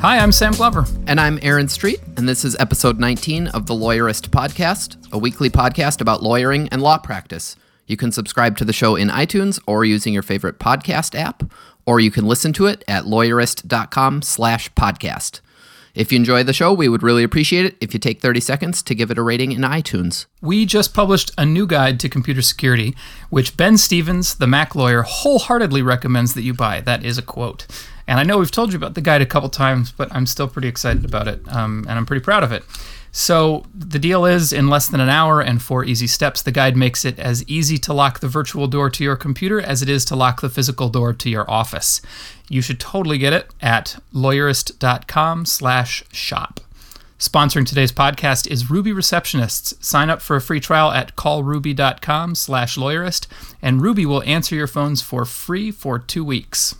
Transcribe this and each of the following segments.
Hi, I'm Sam Glover. And I'm Aaron Street, and this is episode 19 of the Lawyerist Podcast, a weekly podcast about lawyering and law practice. You can subscribe to the show in iTunes or using your favorite podcast app, or you can listen to it at lawyerist.com slash podcast. If you enjoy the show, we would really appreciate it if you take 30 seconds to give it a rating in iTunes. We just published a new guide to computer security, which Ben Stevens, the Mac lawyer, wholeheartedly recommends that you buy. That is a quote. And I know we've told you about the guide a couple times, but I'm still pretty excited about it, um, and I'm pretty proud of it. So the deal is, in less than an hour and four easy steps, the guide makes it as easy to lock the virtual door to your computer as it is to lock the physical door to your office. You should totally get it at lawyerist.com/shop. Sponsoring today's podcast is Ruby Receptionists. Sign up for a free trial at callruby.com/lawyerist, and Ruby will answer your phones for free for two weeks.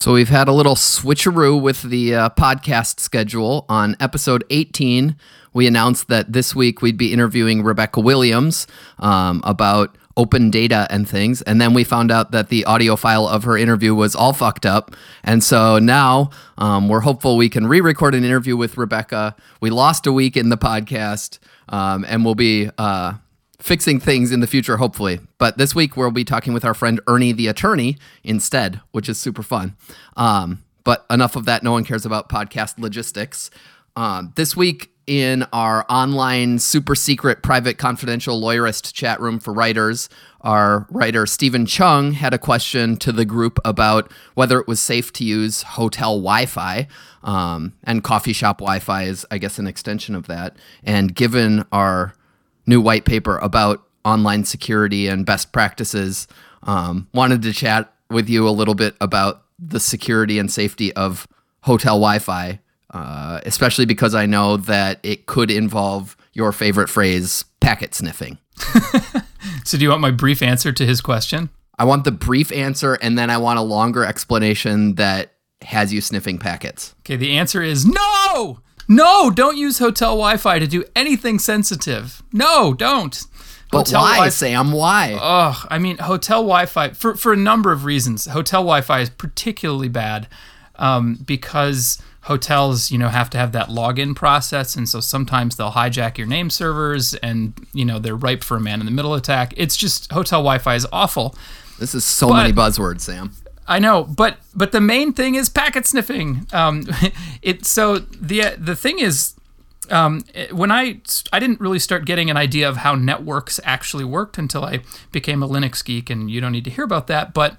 So we've had a little switcheroo with the uh, podcast schedule. On episode 18, we announced that this week we'd be interviewing Rebecca Williams um, about open data and things. And then we found out that the audio file of her interview was all fucked up. And so now um, we're hopeful we can re record an interview with Rebecca. We lost a week in the podcast, um, and we'll be. Uh, fixing things in the future, hopefully. But this week we'll be talking with our friend Ernie the attorney instead, which is super fun. Um, but enough of that. No one cares about podcast logistics. Um, this week in our online super secret private confidential lawyerist chat room for writers, our writer Stephen Chung had a question to the group about whether it was safe to use hotel Wi-Fi. Um, and coffee shop Wi-Fi is, I guess, an extension of that. And given our new white paper about online security and best practices. Um, wanted to chat with you a little bit about the security and safety of hotel Wi Fi, uh, especially because I know that it could involve your favorite phrase, packet sniffing. so, do you want my brief answer to his question? I want the brief answer, and then I want a longer explanation that has you sniffing packets. Okay, the answer is no! No, don't use hotel Wi-Fi to do anything sensitive. No, don't. But hotel why, Wi- Sam? Why? Ugh, I mean, hotel Wi-Fi for for a number of reasons. Hotel Wi-Fi is particularly bad um, because hotels, you know, have to have that login process, and so sometimes they'll hijack your name servers, and you know they're ripe for a man-in-the-middle attack. It's just hotel Wi-Fi is awful. This is so but, many buzzwords, Sam. I know, but but the main thing is packet sniffing. Um, it so the the thing is, um, when I I didn't really start getting an idea of how networks actually worked until I became a Linux geek, and you don't need to hear about that. But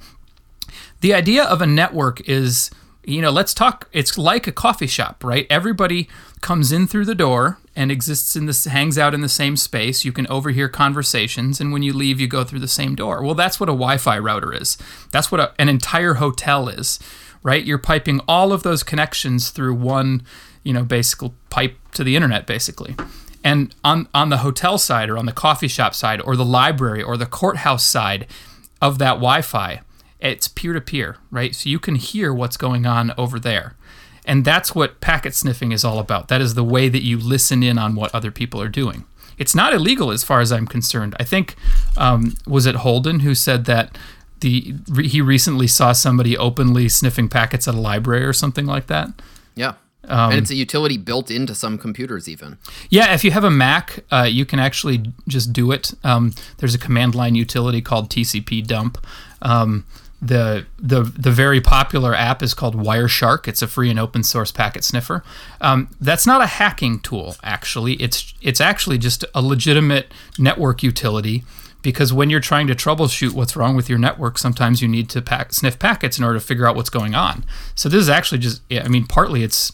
the idea of a network is you know, let's talk. It's like a coffee shop, right? Everybody comes in through the door and exists in this, hangs out in the same space. You can overhear conversations, and when you leave, you go through the same door. Well, that's what a Wi Fi router is. That's what a, an entire hotel is, right? You're piping all of those connections through one, you know, basic pipe to the internet, basically. And on, on the hotel side, or on the coffee shop side, or the library, or the courthouse side of that Wi Fi, it's peer to peer, right? So you can hear what's going on over there. And that's what packet sniffing is all about. That is the way that you listen in on what other people are doing. It's not illegal as far as I'm concerned. I think, um, was it Holden who said that the he recently saw somebody openly sniffing packets at a library or something like that? Yeah. Um, and it's a utility built into some computers, even. Yeah, if you have a Mac, uh, you can actually just do it. Um, there's a command line utility called TCP dump. Um, the the the very popular app is called Wireshark. It's a free and open source packet sniffer. Um, that's not a hacking tool, actually. It's it's actually just a legitimate network utility. Because when you're trying to troubleshoot what's wrong with your network, sometimes you need to pack, sniff packets in order to figure out what's going on. So this is actually just, I mean, partly it's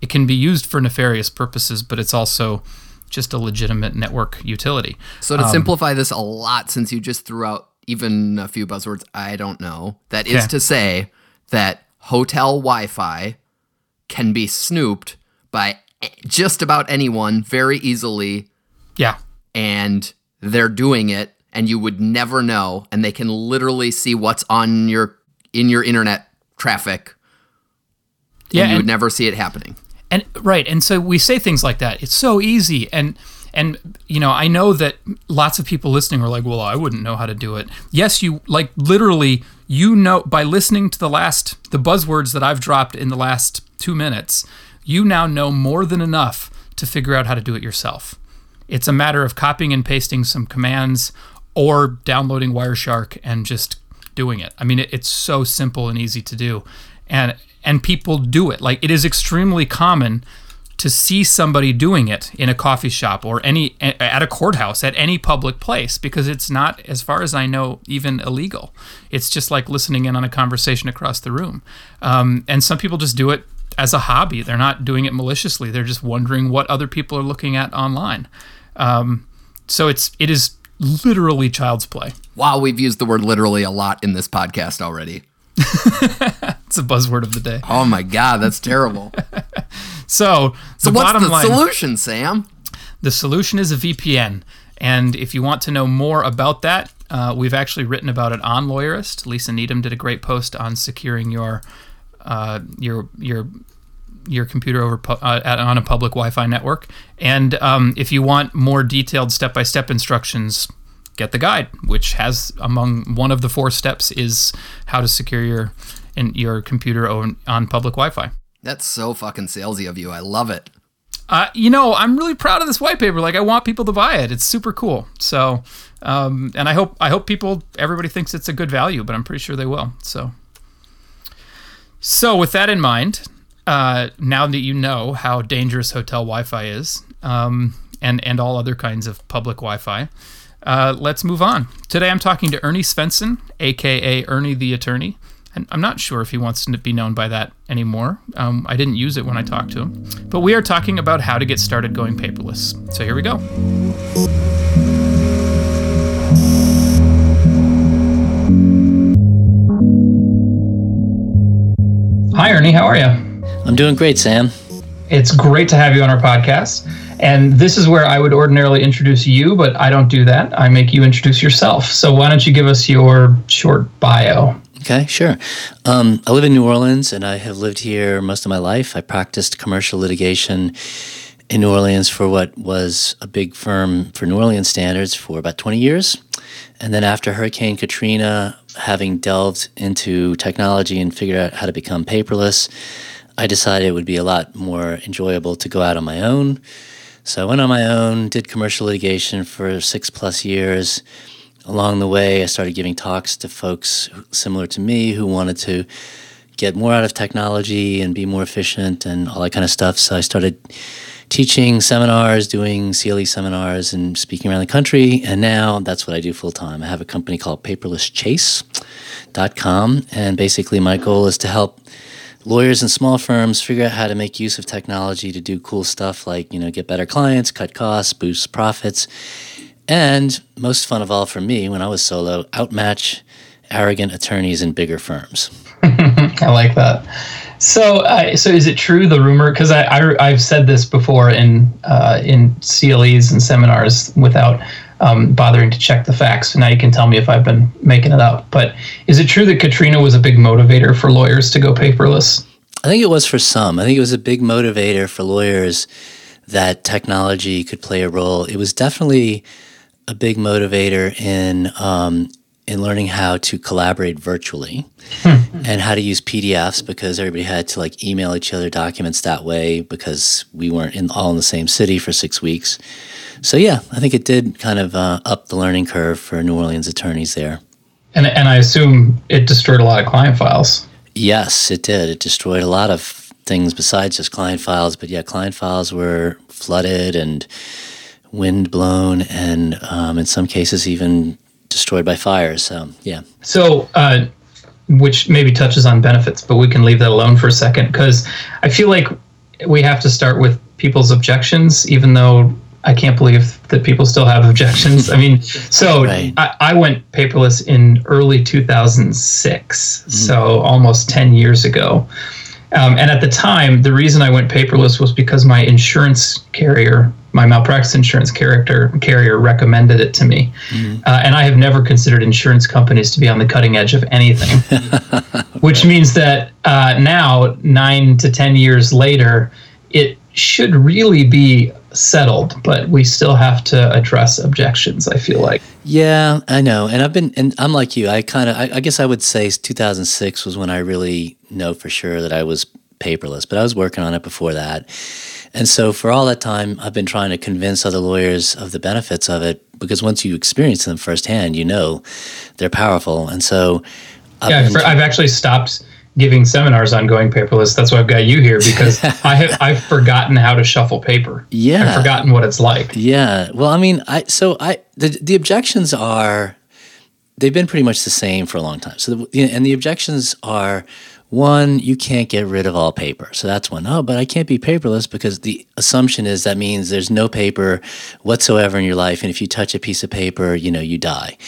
it can be used for nefarious purposes, but it's also just a legitimate network utility. So to um, simplify this a lot, since you just threw out even a few buzzwords I don't know. That is to say that hotel Wi Fi can be snooped by just about anyone very easily. Yeah. and they're doing it and you would never know and they can literally see what's on your in your internet traffic Yeah, and you and- would never see it happening and right and so we say things like that it's so easy and and you know i know that lots of people listening are like well i wouldn't know how to do it. Yes you like literally you know by listening to the last the buzzwords that i've dropped in the last two minutes you now know more than enough to figure out how to do it yourself. It's a matter of copying and pasting some commands or downloading wireshark and just doing it. I mean it, it's so simple and easy to do. And and people do it. Like it is extremely common to see somebody doing it in a coffee shop or any at a courthouse at any public place because it's not as far as i know even illegal. It's just like listening in on a conversation across the room. Um, and some people just do it as a hobby. They're not doing it maliciously. They're just wondering what other people are looking at online. Um, so it's it is literally child's play. Wow we've used the word literally a lot in this podcast already it's a buzzword of the day oh my god that's terrible so, so the what's bottom the line solution sam The solution is a VPN. And if you want to know more about that, uh, we've actually written about it on Lawyerist. Lisa Needham did a great post on securing your uh, your your your computer over pu- uh, at, on a public Wi-Fi network. And um, if you want more detailed step-by-step instructions, get the guide, which has among one of the four steps is how to secure your in your computer on, on public Wi-Fi. that's so fucking salesy of you i love it Uh, you know, I'm really proud of this white paper. Like, I want people to buy it. It's super cool. So, um, and I hope I hope people, everybody thinks it's a good value, but I'm pretty sure they will. So, so with that in mind, uh, now that you know how dangerous hotel Wi-Fi is, um, and and all other kinds of public Wi-Fi, uh, let's move on. Today, I'm talking to Ernie Svenson, aka Ernie the Attorney. And I'm not sure if he wants to be known by that anymore. Um, I didn't use it when I talked to him. But we are talking about how to get started going paperless. So here we go. Hi, Ernie. How are you? I'm doing great, Sam. It's great to have you on our podcast. And this is where I would ordinarily introduce you, but I don't do that. I make you introduce yourself. So why don't you give us your short bio? Okay, sure. Um, I live in New Orleans and I have lived here most of my life. I practiced commercial litigation in New Orleans for what was a big firm for New Orleans standards for about 20 years. And then after Hurricane Katrina, having delved into technology and figured out how to become paperless, I decided it would be a lot more enjoyable to go out on my own. So I went on my own, did commercial litigation for six plus years. Along the way, I started giving talks to folks similar to me who wanted to get more out of technology and be more efficient and all that kind of stuff. So I started teaching seminars, doing CLE seminars, and speaking around the country. And now that's what I do full time. I have a company called paperlesschase.com. And basically, my goal is to help lawyers and small firms figure out how to make use of technology to do cool stuff like, you know, get better clients, cut costs, boost profits. And most fun of all for me when I was solo, outmatch arrogant attorneys in bigger firms. I like that. So, uh, so is it true the rumor? Because I, I have said this before in uh, in CLEs and seminars without um, bothering to check the facts. Now you can tell me if I've been making it up. But is it true that Katrina was a big motivator for lawyers to go paperless? I think it was for some. I think it was a big motivator for lawyers that technology could play a role. It was definitely a big motivator in um, in learning how to collaborate virtually and how to use PDFs because everybody had to like email each other documents that way because we weren't in all in the same city for six weeks. So yeah, I think it did kind of uh, up the learning curve for New Orleans attorneys there. And and I assume it destroyed a lot of client files. Yes, it did. It destroyed a lot of things besides just client files. But yeah, client files were flooded and wind blown, and um, in some cases even destroyed by fires. So yeah, So, uh, which maybe touches on benefits, but we can leave that alone for a second because I feel like we have to start with people's objections, even though I can't believe that people still have objections. I mean, so Right. I, I went paperless in early 2006, so almost 10 years ago. Um, and at the time, the reason I went paperless was because my insurance carrier my malpractice insurance character carrier recommended it to me, mm-hmm. uh, and I have never considered insurance companies to be on the cutting edge of anything. Which means that uh, now, nine to ten years later, it should really be settled, but we still have to address objections. I feel like. Yeah, I know, and I've been, and I'm like you. I kind of, I, I guess I would say 2006 was when I really know for sure that I was paperless, but I was working on it before that. And so for all that time, I've been trying to convince other lawyers of the benefits of it because once you experience them firsthand, you know they're powerful. And so, I've yeah, been, I've actually stopped giving seminars on going paperless. That's why I've got you here because I have I've forgotten how to shuffle paper. Yeah, I've forgotten what it's like. Yeah. Well, I mean, I so I the the objections are they've been pretty much the same for a long time. So the, and the objections are one, you can't get rid of all paper. So that's one. Oh, but I can't be paperless because the assumption is that means there's no paper whatsoever in your life. And if you touch a piece of paper, you know, you die.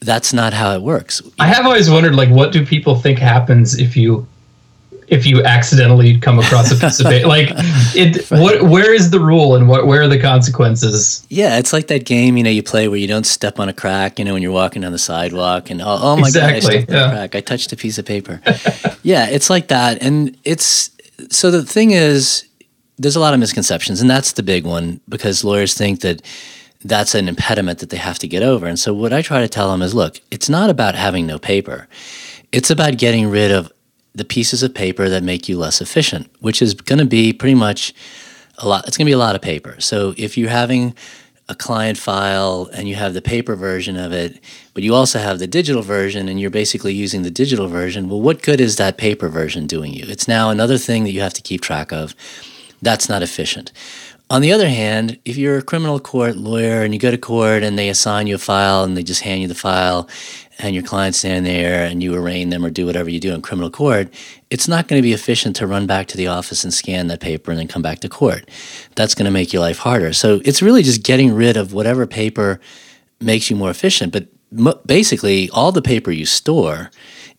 That's not how it works. I have always wondered, like, what do people think happens if you if you accidentally come across a piece of paper. Like, it. What? Where is the rule, and what? Where are the consequences? Yeah, it's like that game you know you play where you don't step on a crack. You know when you're walking down the sidewalk, and oh, oh my exactly, god, I stepped yeah. on a crack. I touched a piece of paper. yeah, it's like that, and it's so the thing is, there's a lot of misconceptions, and that's the big one because lawyers think that that's an impediment that they have to get over. And so what I try to tell them is, look, it's not about having no paper. It's about getting rid of the pieces of paper that make you less efficient, which is going to be pretty much a lot. It's going to be a lot of paper. So if you're having a client file and you have the paper version of it, but you also have the digital version and you're basically using the digital version, well, what good is that paper version doing you? It's now another thing that you have to keep track of. That's not efficient. On the other hand, if you're a criminal court lawyer and you go to court and they assign you a file and they just hand you the file and your client's standing there and you arraign them or do whatever you do in criminal court, it's not going to be efficient to run back to the office and scan that paper and then come back to court. That's going to make your life harder. So it's really just getting rid of whatever paper makes you more efficient. But basically, all the paper you store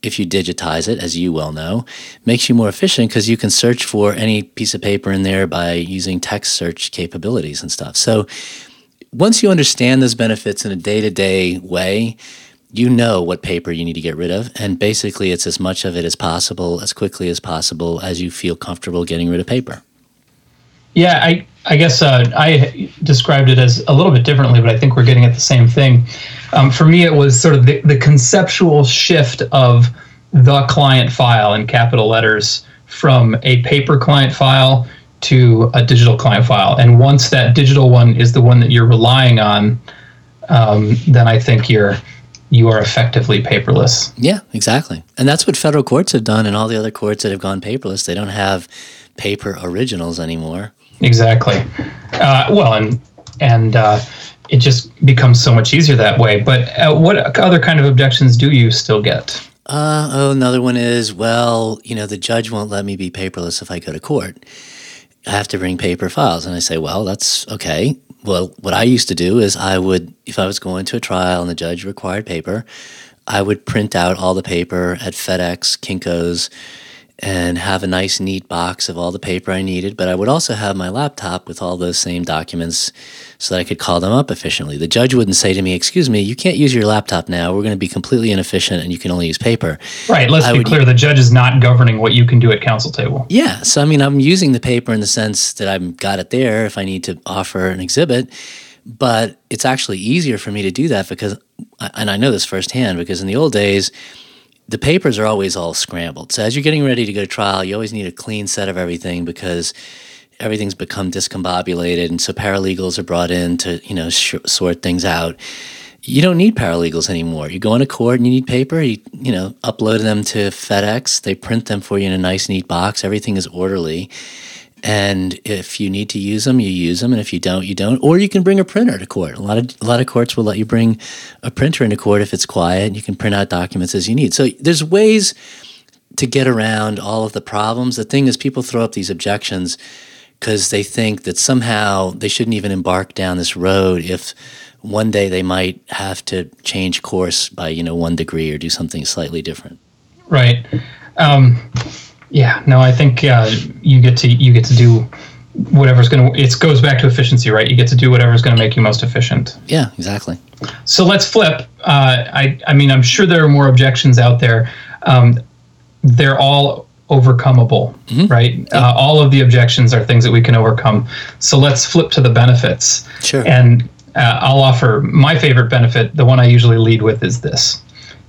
if you digitize it, as you well know, makes you more efficient because you can search for any piece of paper in there by using text search capabilities and stuff. So once you understand those benefits in a day to day way, you know what paper you need to get rid of. And basically, it's as much of it as possible, as quickly as possible, as you feel comfortable getting rid of paper. Yeah, I, I guess uh, I described it as a little bit differently, but I think we're getting at the same thing. Um, for me, it was sort of the, the conceptual shift of the client file in capital letters from a paper client file to a digital client file. And once that digital one is the one that you're relying on, um, then I think you're you are effectively paperless. Yeah, exactly. And that's what federal courts have done and all the other courts that have gone paperless. They don't have paper originals anymore. Exactly. Uh, well, and and uh, it just becomes so much easier that way. But uh, what other kind of objections do you still get? Uh, oh, another one is well, you know, the judge won't let me be paperless if I go to court. I have to bring paper files. And I say, well, that's okay. Well, what I used to do is I would, if I was going to a trial and the judge required paper, I would print out all the paper at FedEx, Kinko's, and have a nice neat box of all the paper I needed, but I would also have my laptop with all those same documents so that I could call them up efficiently. The judge wouldn't say to me, "Excuse me, you can't use your laptop now. We're going to be completely inefficient and you can only use paper." Right, let's I be would, clear, the judge is not governing what you can do at counsel table. Yeah, so I mean, I'm using the paper in the sense that I've got it there if I need to offer an exhibit, but it's actually easier for me to do that because and I know this firsthand because in the old days the papers are always all scrambled. So as you're getting ready to go to trial, you always need a clean set of everything because everything's become discombobulated, and so paralegals are brought in to you know sh- sort things out. You don't need paralegals anymore. You go into court and you need paper. You you know upload them to FedEx. They print them for you in a nice neat box. Everything is orderly. And if you need to use them, you use them, and if you don't, you don't. Or you can bring a printer to court. A lot of a lot of courts will let you bring a printer into court if it's quiet. And you can print out documents as you need. So there's ways to get around all of the problems. The thing is, people throw up these objections because they think that somehow they shouldn't even embark down this road if one day they might have to change course by you know one degree or do something slightly different. Right. Um, yeah, no, I think uh, you get to you get to do whatever's going to it goes back to efficiency right? You get to do whatever's going to make you most efficient. Yeah, exactly. so let's flip. Uh, I, I mean i'm sure there are more objections out there. Um, they're all overcomable right? Uh, all of the objections are things that we can overcome. So let's flip to the benefits. Sure. and uh, i'll offer my favorite benefit. The one i usually lead with is this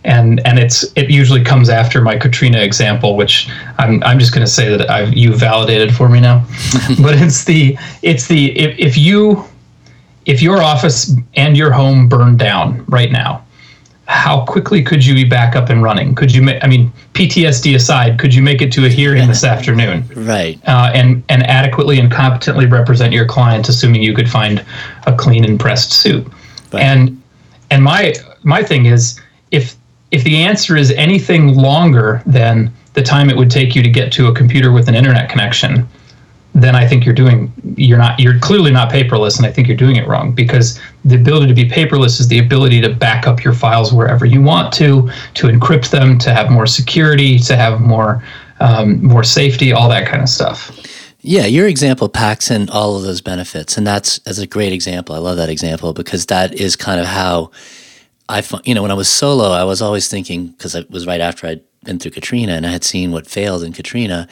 and and it's it usually comes after my Katrina example, which I'm I'm just going to say that I've you validated for me now, but it's the it's the if, if you if your office and your home burned down right now, how quickly could you be back up and running? Could you make I mean PTSD aside, could you make it to a hearing this afternoon? Right. uh, and and adequately and competently represent your client, assuming you could find a clean and pressed suit. Right. And and my my thing is if if the answer is anything longer than the time it would take you to get to a computer with an internet connection, then I think you're doing you're not you're clearly not paperless, and I think you're doing it wrong because the ability to be paperless is the ability to back up your files wherever you want to, to encrypt them, to have more security, to have more um, more safety, all that kind of stuff. Yeah, your example packs in all of those benefits, and that's as a great example. I love that example because that is kind of how I, you know, when I was solo, I was always thinking because it was right after I'd been through Katrina and I had seen what failed in Katrina,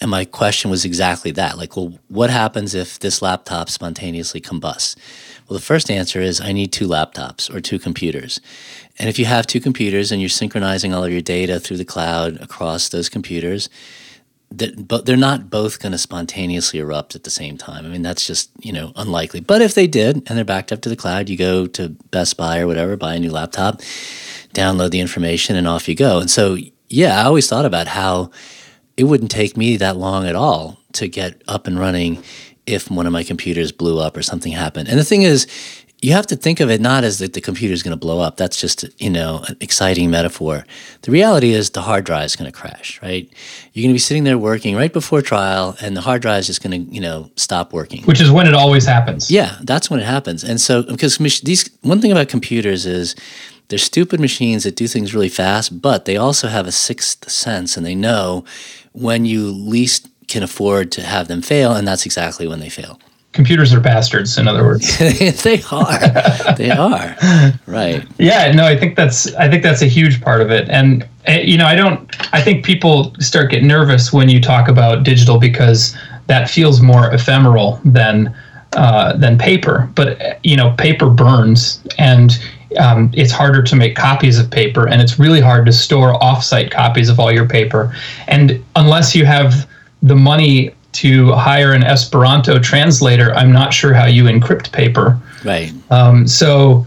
and my question was exactly that: like, well, what happens if this laptop spontaneously combusts? Well, the first answer is I need two laptops or two computers. And if you have two computers and you're synchronizing all of your data through the cloud across those computers, that but they're not both going to spontaneously erupt at the same time. I mean, that's just you know unlikely. But if they did and they're backed up to the cloud, you go to Best Buy or whatever, buy a new laptop, download the information, and off you go. And so, yeah, I always thought about how it wouldn't take me that long at all to get up and running if one of my computers blew up or something happened. And the thing is, you have to think of it not as that the computer is going to blow up. That's just you know an exciting metaphor. The reality is the hard drive is going to crash. Right? You're going to be sitting there working right before trial, and the hard drive is just going to you know stop working. Which is when it always happens. Yeah, that's when it happens. And so, because these one thing about computers is they're stupid machines that do things really fast, but they also have a sixth sense, and they know when you least can afford to have them fail, and that's exactly when they fail. Computers are bastards, in other words. they are. They are. Right. Yeah, no, I think that's I think that's a huge part of it, and eh, you know, I don't. I think people start getting nervous when you talk about digital because that feels more ephemeral than uh, than paper. But eh, you know, paper burns, and um, it's harder to make copies of paper, and it's really hard to store offsite copies of all your paper. And unless you have the money to hire an Esperanto translator, I'm not sure how you encrypt paper. Right. Um, so,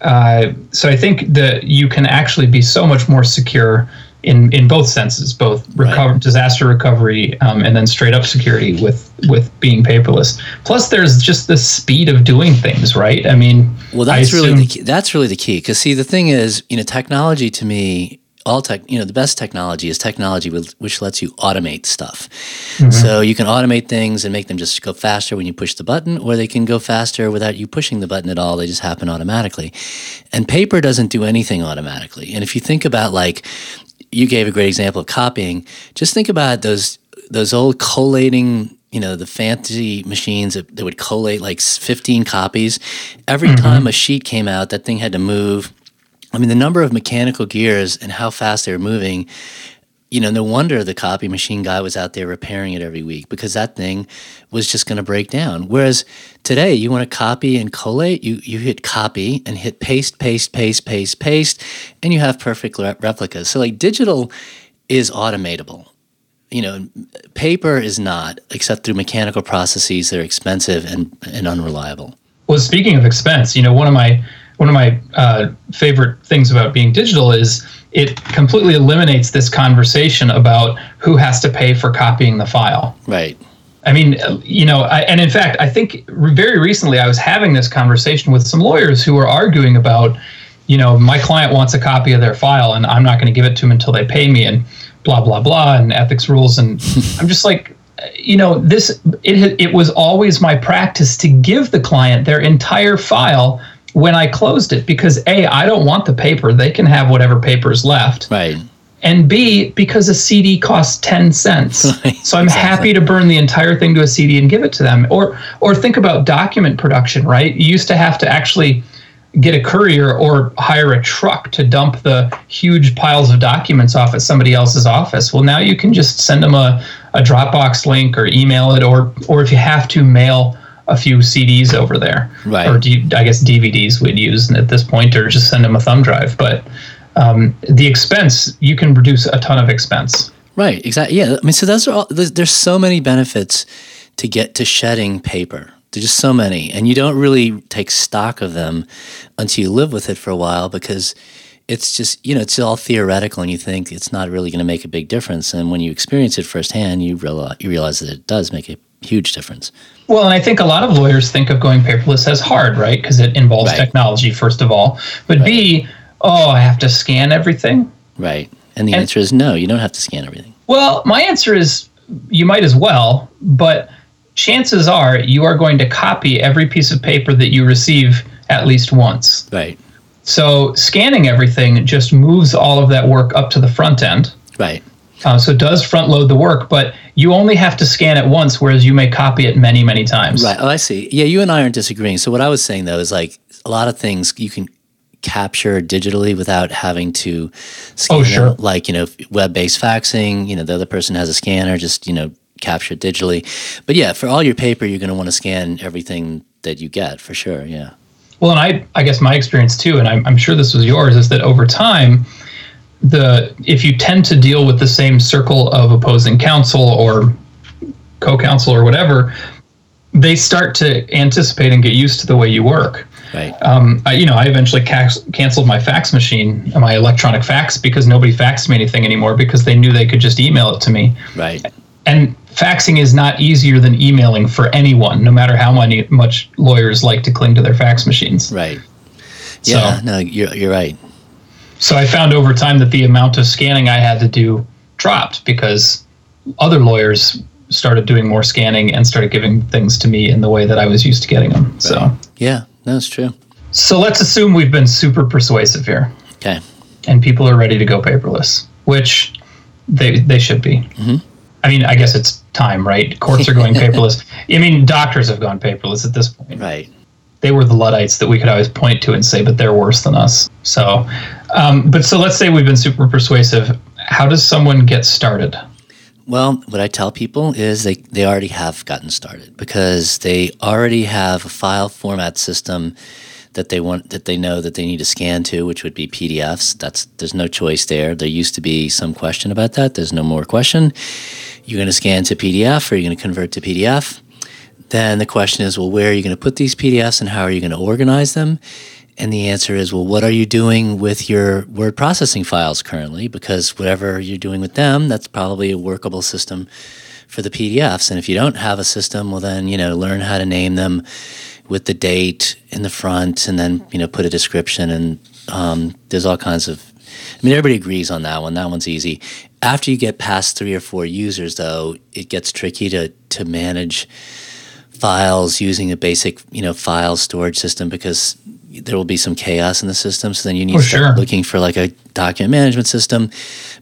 uh, so I think that you can actually be so much more secure in in both senses, both recover, Right. disaster recovery um, and then straight up security with with being paperless. Plus, there's just the speed of doing things, right? I mean, Well, that's really the key. that's really the key. Because see, the thing is, you know, technology to me, all tech, you know, the best technology is technology with- which lets you automate stuff. Mm-hmm. So you can automate things and make them just go faster when you push the button, or they can go faster without you pushing the button at all. They just happen automatically. And paper doesn't do anything automatically. And if you think about like, you gave a great example of copying. Just think about those those old collating, you know, the fancy machines that, that would collate like 15 copies. Every mm-hmm. time a sheet came out, that thing had to move. I mean, the number of mechanical gears and how fast they were moving. You know, no wonder the copy machine guy was out there repairing it every week because that thing was just going to break down. Whereas today, you want to copy and collate, you you hit copy and hit paste, paste, paste, paste, paste, and you have perfect re- replicas. So like digital is automatable. You know, paper is not, except through mechanical processes that are expensive and, and unreliable. Well, speaking of expense, you know, one of my one of my uh, favorite things about being digital is it completely eliminates this conversation about who has to pay for copying the file. Right. I mean, you know, I, and in fact, I think very recently I was having this conversation with some lawyers who were arguing about, you know, my client wants a copy of their file and I'm not going to give it to them until they pay me and blah blah blah and ethics rules and I'm just like, you know, this it it was always my practice to give the client their entire file when I closed it because a I don't want the paper; they can have whatever paper is left Right. and B, because a CD costs 10 cents. So I'm exactly. happy to burn the entire thing to a CD and give it to them. Or or think about document production, right? You used to have to actually get a courier or hire a truck to dump the huge piles of documents off at somebody else's office. Well, now you can just send them a, a Dropbox link or email it, or or if you have to, mail a few CDs over there. Right. Or I guess DVDs we'd use at this point, or just send them a thumb drive. But um, the expense, you can reduce a ton of expense. Right, exactly. Yeah, I mean, so those are all. There's, there's so many benefits to get to shedding paper. There's just so many, and you don't really take stock of them until you live with it for a while because it's just you know it's all theoretical, and you think it's not really going to make a big difference. And when you experience it firsthand, you realize you realize that it does make a huge difference. Well, and I think a lot of lawyers think of going paperless as hard, right? Because it involves Right. technology, first of all. But B, oh, I have to scan everything. Right, and the And- answer is no. You don't have to scan everything. Well, my answer is you might as well, but chances are you are going to copy every piece of paper that you receive at least once. Right, So scanning everything just moves all of that work up to the front end. right. Uh, so it does front load the work, but you only have to scan it once, whereas you may copy it many, many times. Right. Oh, I see. Yeah, you and I aren't disagreeing. So what I was saying though is like a lot of things you can capture digitally without having to scan Oh, sure. Like, you know, web-based faxing, you know, the other person has a scanner, just, you know, capture it digitally. But yeah, for all your paper, you're going to want to scan everything that you get for sure. Yeah. Well, and I, I guess my experience too, and I'm, I'm sure this was yours, is that over time, the if you tend to deal with the same circle of opposing counsel or co-counsel or whatever, they start to anticipate and get used to the way you work. Right. Um, I, you know, I eventually ca- canceled my fax machine, my electronic fax, because nobody faxed me anything anymore because they knew they could just email it to me. right. And faxing is not easier than emailing for anyone, no matter how many much lawyers like to cling to their fax machines. Right. So- Yeah, no, you're you're right. So I found over time that the amount of scanning I had to do dropped because other lawyers started doing more scanning and started giving things to me in the way that I was used to getting them. So Yeah, that's true. so let's assume we've been super persuasive here Okay. and people are ready to go paperless, which they they should be. Mm-hmm. I mean, I guess it's time, right? Courts are going paperless. I mean, doctors have gone paperless at this point. Right. they were the Luddites that we could always point to and say, but they're worse than us. So, um, but so let's say we've been super persuasive. How does someone get started? Well, what I tell people is they, they already have gotten started because they already have a file format system that they want that they know that they need to scan to, which would be PDFs. That's there's no choice there. There used to be some question about that. There's no more question. You're going to scan to PDF or you're going to convert to PDF. Then the question is, well, where are you going to put these PDFs and how are you going to organize them? And the answer is, well, what are you doing with your word processing files currently? Because whatever you're doing with them, that's probably a workable system for the PDFs. And if you don't have a system, well, then, you know, learn how to name them with the date in the front and then, you know, put a description. And um, there's all kinds of, I mean, everybody agrees on that one. That one's easy. After you get past three or four users, though, it gets tricky to, to manage files using a basic, you know, file storage system because there will be some chaos in the system. So then you need Oh, to start sure. looking for like a document management system.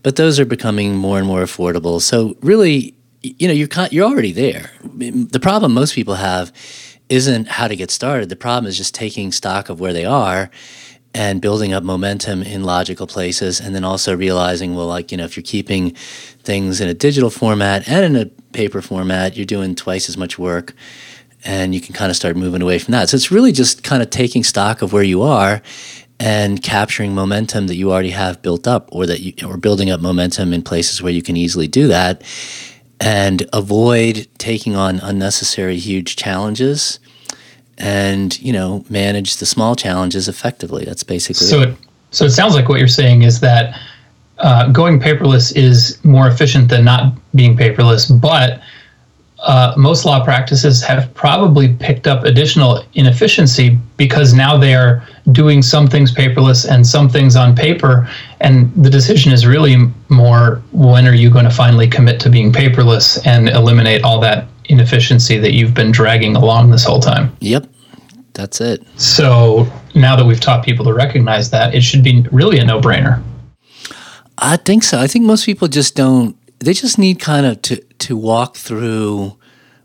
But those are becoming more and more affordable. So really, you know, you're you're already there. The problem most people have isn't how to get started. The problem is just taking stock of where they are and building up momentum in logical places and then also realizing well like you know if you're keeping things in a digital format and in a paper format you're doing twice as much work and you can kind of start moving away from that so it's really just kind of taking stock of where you are and capturing momentum that you already have built up or that you or building up momentum in places where you can easily do that and avoid taking on unnecessary huge challenges and you know manage the small challenges effectively that's basically So it. it so it sounds like what you're saying is that uh, going paperless is more efficient than not being paperless, but uh, most law practices have probably picked up additional inefficiency because now they are doing some things paperless and some things on paper. And the decision is really more when are you going to finally commit to being paperless and eliminate all that inefficiency that you've been dragging along this whole time? yep that's it So now that we've taught people to recognize that, it should be really a no brainer. I think so. I think most people just don't. They just need kind of to to walk through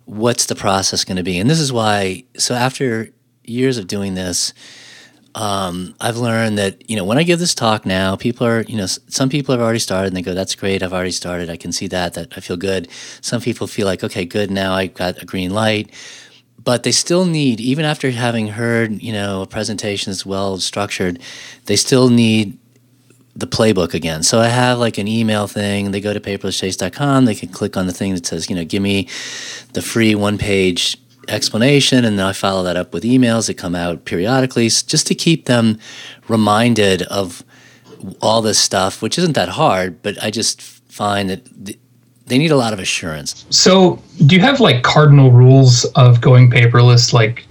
what's the process going to be, and this is why. So after years of doing this, um, I've learned that you know when I give this talk now, people are you know some people have already started and they go, "That's great, I've already started. I can see that. That I feel good." Some people feel like, "Okay, good, now I got a green light." But they still need, even after having heard, you know, a presentation that's well structured, they still need the playbook again. So I have like an email thing. They go to paperlesschase.com. They can click on the thing that says, you know, give me the free one page explanation, and then I follow that up with emails that come out periodically, just to keep them reminded of all this stuff, which isn't that hard, but I just find that they need a lot of assurance. So, do you have like cardinal rules of going paperless? Like,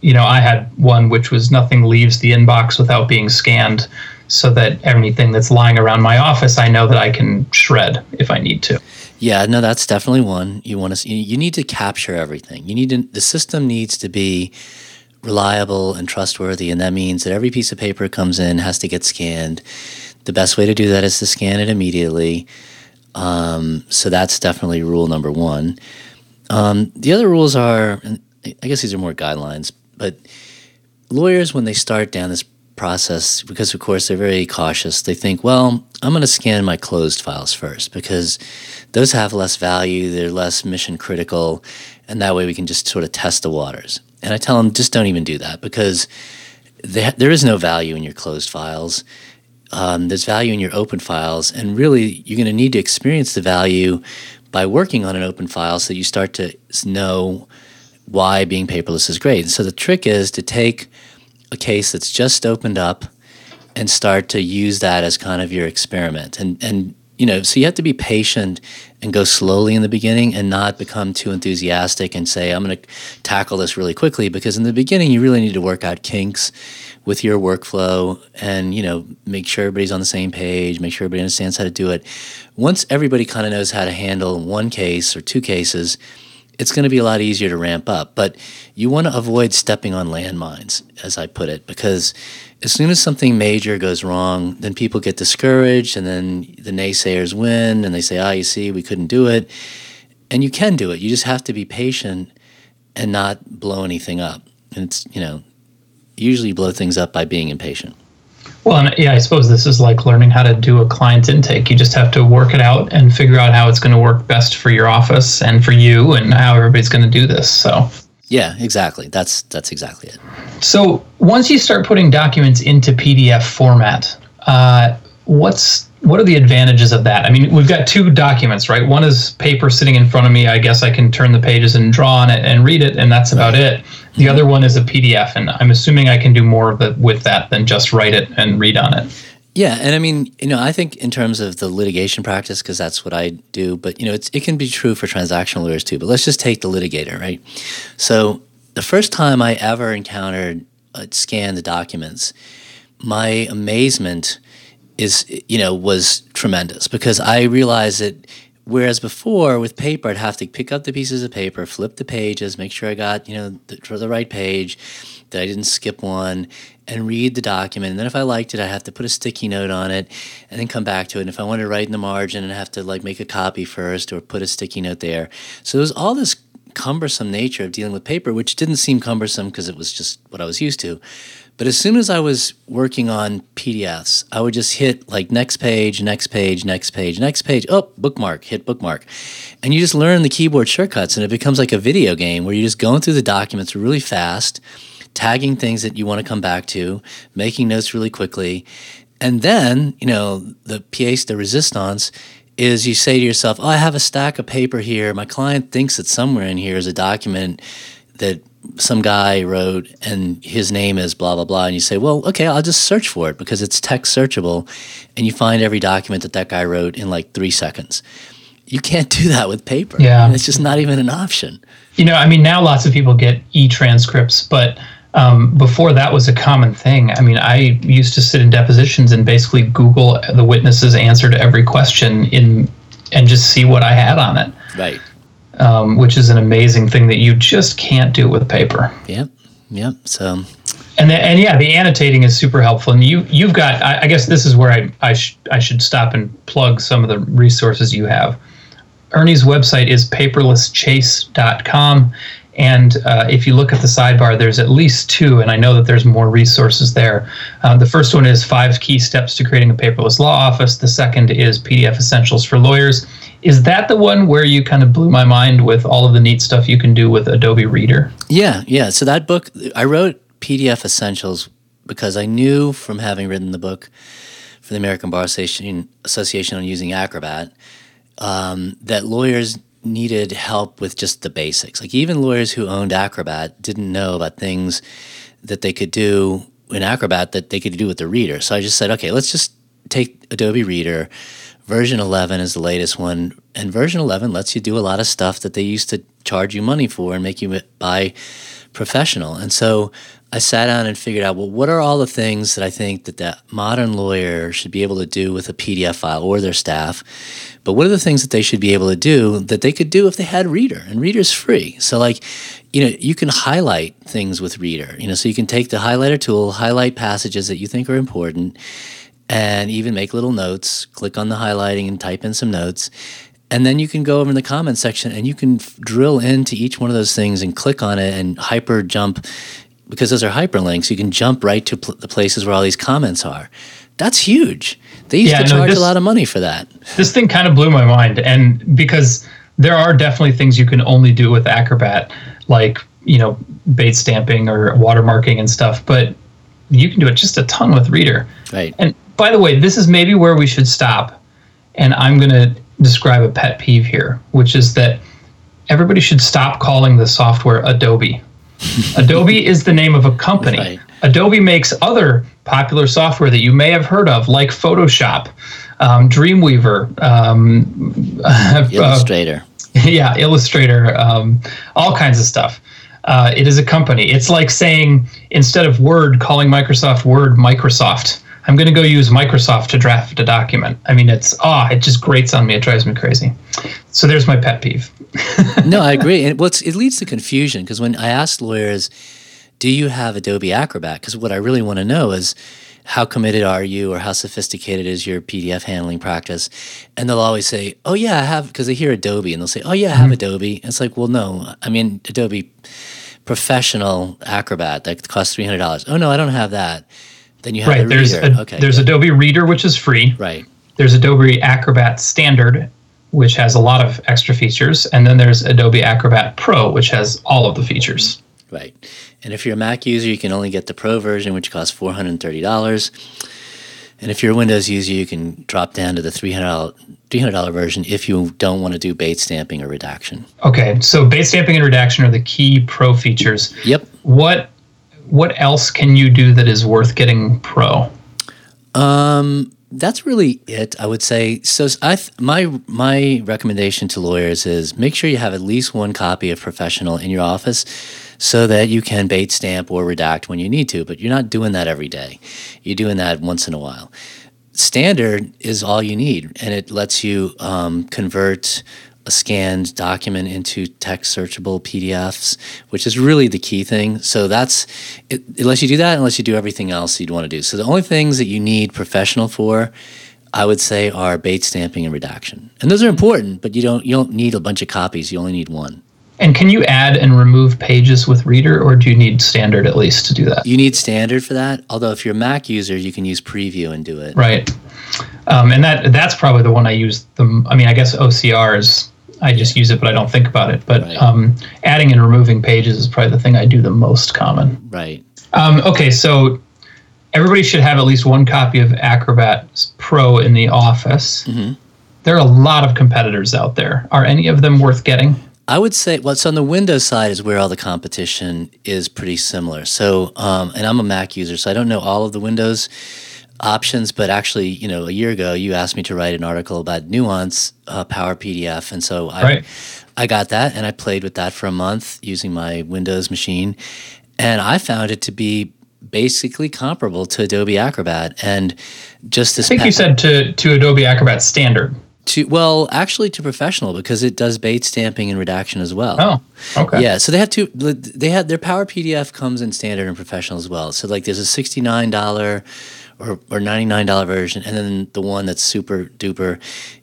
you know, I had one which was nothing leaves the inbox without being scanned, so that anything that's lying around my office, I know that I can shred if I need to. Yeah, no, that's definitely one. You want to you need to capture everything. You need to the system needs to be reliable and trustworthy, and that means that every piece of paper comes in has to get scanned. The best way to do that is to scan it immediately. Um, so that's definitely rule number one. Um, the other rules are, I guess these are more guidelines, but lawyers when they start down this process because of course they're very cautious. They think well i'm going to scan my closed files first because those have less value they're less mission critical and that way we can just sort of test the waters. And i tell them just don't even do that because there is no value in your closed files. Um, there's value in your open files and really you're going to need to experience the value by working on an open file so you start to know why being paperless is great. And so the trick is to take a case that's just opened up and start to use that as kind of your experiment. And and you know, so you have to be patient and go slowly in the beginning and not become too enthusiastic and say I'm going to tackle this really quickly because in the beginning you really need to work out kinks with your workflow and you know make sure everybody's on the same page, make sure everybody understands how to do it. Once everybody kind of knows how to handle one case or two cases, it's going to be a lot easier to ramp up. But you want to avoid stepping on landmines, as I put it, because as soon as something major goes wrong, then people get discouraged, and then the naysayers win, and they say, "Ah, you see, we couldn't do it." And you can do it. You just have to be patient and not blow anything up. And it's you know, usually blow things up by being impatient. Well, and yeah, I suppose this is like learning how to do a client intake. You just have to work it out and figure out how it's going to work best for your office and for you, and how everybody's going to do this. So. Yeah, exactly. That's that's exactly it. So once you start putting documents into PDF format, uh, what's what are the advantages of that? I mean, we've got two documents, right? One is paper sitting in front of me. I guess I can turn the pages and draw on it and read it, and that's about it. The other one is a PDF, and I'm assuming I can do more it with that than just write it and read on it. Yeah, and I mean, you know, I think in terms of the litigation practice, because that's what I do, but you know, it can be true for transactional lawyers too. But let's just take the litigator, right? So the first time I ever encountered uh, scanned documents, my amazement is, you know, was tremendous because I realized that Whereas before with paper, I'd have to pick up the pieces of paper, flip the pages, make sure I got, you know, the, the right page, that I didn't skip one, and read the document. And then if I liked it, I'd have to put a sticky note on it and then come back to it. And if I wanted to write in the margin, I'd have to like make a copy first or put a sticky note there. So there's all this cumbersome nature of dealing with paper, which didn't seem cumbersome because it was just what I was used to. But as soon as I was working on PDFs, I would just hit like next page, next page, next page, next page. Oh, bookmark, hit bookmark. And you just learn the keyboard shortcuts and it becomes like a video game where you're just going through the documents really fast, tagging things that you want to come back to, making notes really quickly. And then, you know, the pièce de resistance is you say to yourself, Oh, I have a stack of paper here. My client thinks that somewhere in here is a document that some guy wrote and his name is blah blah blah and you say well okay i'll just search for it because it's text searchable and you find every document that that guy wrote in like three seconds. You can't do that with paper. Yeah. It's just not even an option. You know i mean now lots of people get e-transcripts but um, before that was a common thing. I mean i used to sit in depositions and basically google the witness's answer to every question in and just see what i had on it. Right um, which is an amazing thing that you just can't do with paper. Yep, yep. So, And the, and yeah, the annotating is super helpful. And you you've got I, I guess this is where I I, sh- I should stop and plug some of the resources you have. Ernie's website is paperlesschase.com. And uh, if you look at the sidebar, there's at least two, and I know that there's more resources there. Uh, the first one is five key steps to creating a paperless law office. The second is PDF essentials for lawyers. Is that the one where you kind of blew my mind with all of the neat stuff you can do with Adobe Reader? Yeah, yeah. So that book, I wrote PDF Essentials because I knew from having written the book for the American Bar Association, Association on using Acrobat um, that lawyers needed help with just the basics. Like even lawyers who owned Acrobat didn't know about things that they could do in Acrobat that they could do with the reader. So I just said, okay, let's just take Adobe Reader. Version 11 is the latest one, and version 11 lets you do a lot of stuff that they used to charge you money for and make you buy professional. And so I sat down and figured out, well, what are all the things that I think that that modern lawyer should be able to do with a PDF file or their staff? But what are the things that they should be able to do that they could do if they had Reader? And Reader's free. So like, you know, you can highlight things with Reader. You know, so you can take the highlighter tool, highlight passages that you think are important, and even make little notes. Click on the highlighting and type in some notes. And then you can go over in the comment section and you can f- drill into each one of those things and click on it and hyper jump because those are hyperlinks. You can jump right to pl- the places where all these comments are. That's huge. They used Yeah, to no, charge this- a lot of money for that. this thing kind of blew my mind and because there are definitely things you can only do with acrobat like you know Bates stamping or watermarking and stuff but you can do it just a ton with reader Right. and by the way this is maybe where we should stop and i'm going to describe a pet peeve here which is that everybody should stop calling the software adobe adobe is the name of a company Right. adobe makes other popular software that you may have heard of like photoshop um, dreamweaver um, uh, Illustrator. yeah, Illustrator, um, all kinds of stuff. Uh, it is a company. It's like saying instead of Word, calling Microsoft Word Microsoft. I'm going to go use Microsoft to draft a document. I mean, it's ah, it just grates on me. It drives me crazy. So there's my pet peeve. no, I agree. And what's it leads to confusion because when I ask lawyers, "Do you have Adobe Acrobat?" Because what I really want to know is how committed are you, or how sophisticated is your PDF handling practice? And they'll always say, "Oh yeah, I have," because they hear Adobe and they'll say, "Oh yeah, I have Adobe." And it's like, well, no, I mean Adobe Professional Acrobat that costs three hundred dollars. Oh no, I don't have that. Then you have right. a There's a, okay, there's good. Adobe Reader, which is free. right. There's Adobe Acrobat Standard, which has a lot of extra features, and then there's Adobe Acrobat Pro, which has all of the features. Right. And if you're a Mac user, you can only get the Pro version, which costs $430. And if you're a Windows user, you can drop down to the $300, $300 version if you don't want to do Bates stamping or redaction. Okay, so Bates stamping and redaction are the key pro features. Yep. What what else can you do that is worth getting pro? Um, that's really it. I would say. So I th- my my recommendation to lawyers is make sure you have at least one copy of Professional in your office, so that you can Bates stamp or redact when you need to. But you're not doing that every day. You're doing that once in a while. Standard is all you need, and it lets you um, convert a scanned document into text searchable PDFs, which is really the key thing. So that's it, unless you do that, unless you do everything else you'd want to do. So the only things that you need professional for, I would say, are Bates stamping and redaction, and those are important. But you don't you don't need a bunch of copies. You only need one. And can you add and remove pages with Reader, or do you need standard at least to do that? You need standard for that. Although if you're a Mac user, you can use Preview and do it. Right. Um, and that that's probably the one I use. The I mean, I guess OCR is I just use it, but I don't think about it. But Right. um, adding and removing pages is probably the thing I do the most common. Right. Um, okay, so everybody should have at least one copy of Acrobat Pro in the office. Mm-hmm. There are a lot of competitors out there. Are any of them worth getting? I would say, well, so on the Windows side is where all the competition is pretty similar. So, um, and I'm a Mac user, so I don't know all of the Windows options, but actually, you know, a year ago, you asked me to write an article about Nuance uh, Power PDF, and so I, Right. I got that, and I played with that for a month using my Windows machine, and I found it to be basically comparable to Adobe Acrobat, and just this. I think pa- you said to to Adobe Acrobat Standard. To well, actually, to professional because it does Bates stamping and redaction as well. Oh, okay. Yeah, so they have two. They had their Power PDF comes in standard and professional as well. So like, there's a sixty nine dollar or or ninety nine dollar version, and then the one that's super duper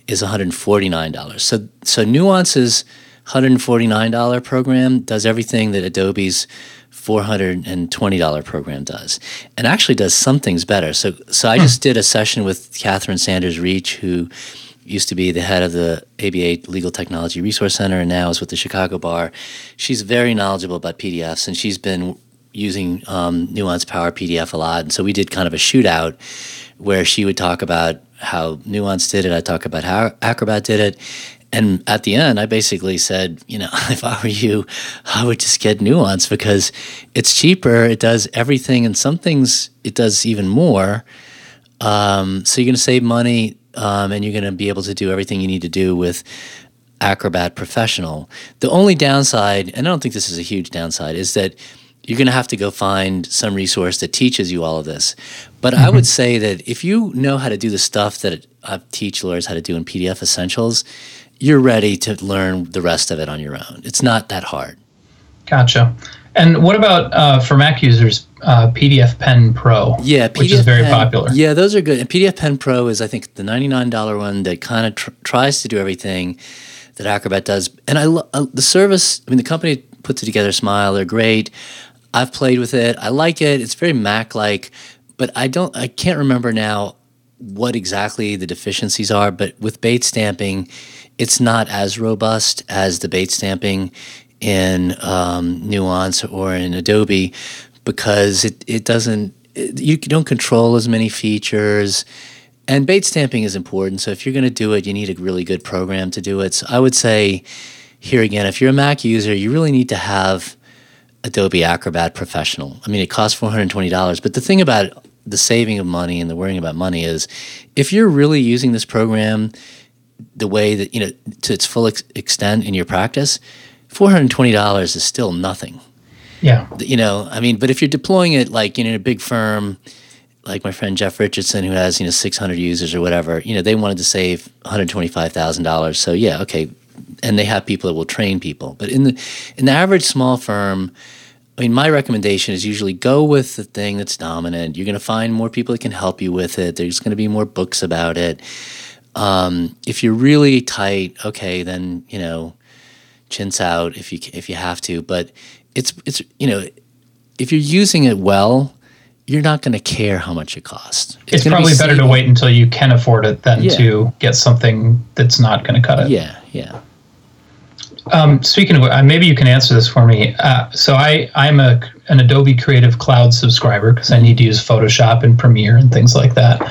is one hundred forty nine dollars. So so Nuance's hundred and forty nine dollar program does everything that Adobe's four hundred and twenty dollar program does, and actually does some things better. So so I hmm. just did a session with Catherine Sanders Reach, who used to be the head of the ABA Legal Technology Resource Center and now is with the Chicago Bar. She's very knowledgeable about PDFs and she's been using um, Nuance Power PDF a lot. And so we did kind of a shootout where she would talk about how Nuance did it, I talk about how Acrobat did it. And at the end, I basically said, you know, if I were you, I would just get Nuance because it's cheaper. It does everything, and some things it does even more. Um, so you're going to save money um, and you're going to be able to do everything you need to do with Acrobat Professional. The only downside, and I don't think this is a huge downside, is that you're going to have to go find some resource that teaches you all of this. But mm-hmm. I would say that if you know how to do the stuff that I teach lawyers how to do in PDF Essentials, you're ready to learn the rest of it on your own. It's not that hard. Gotcha. And what about uh, for Mac users, uh, PDF Pen Pro? Yeah, PDF which is very Pen, popular. Yeah, those are good. And PDF Pen Pro is, I think, the ninety-nine dollar one that kind of tr- tries to do everything that Acrobat does. And I lo- uh, the service. I mean, the company puts it together. Smile, they're great. I've played with it. I like it. It's very Mac-like, but I don't. I can't remember now what exactly the deficiencies are. But with Bates stamping, it's not as robust as the Bates stamping in um, Nuance or in Adobe because it, it doesn't, it, you don't control as many features. And Bates stamping is important. So if you're going to do it, you need a really good program to do it. So I would say here again, if you're a Mac user, you really need to have Adobe Acrobat Professional. I mean, it costs $420. But the thing about the saving of money and the worrying about money is if you're really using this program the way that, you know, to its full ex- extent in your practice, $420 is still nothing. Yeah. You know, I mean, but if you're deploying it like you know, in a big firm, like my friend Jeff Richardson, who has, you know, 600 users or whatever, you know, they wanted to save $125,000. So yeah, okay. And they have people that will train people. But in the, in the average small firm, I mean, my recommendation is usually go with the thing that's dominant. You're going to find more people that can help you with it. There's going to be more books about it. Um, if you're really tight, okay, then, you know, chintz out if you if you have to. But it's it's you know if you're using it well, you're not going to care how much it costs. It's, it's probably be better to wait until you can afford it than yeah. to get something that's not going to cut it. Yeah, yeah. Um, speaking of, uh, maybe you can answer this for me. Uh, so I I'm a an Adobe Creative Cloud subscriber because I need to use Photoshop and Premiere and things like that.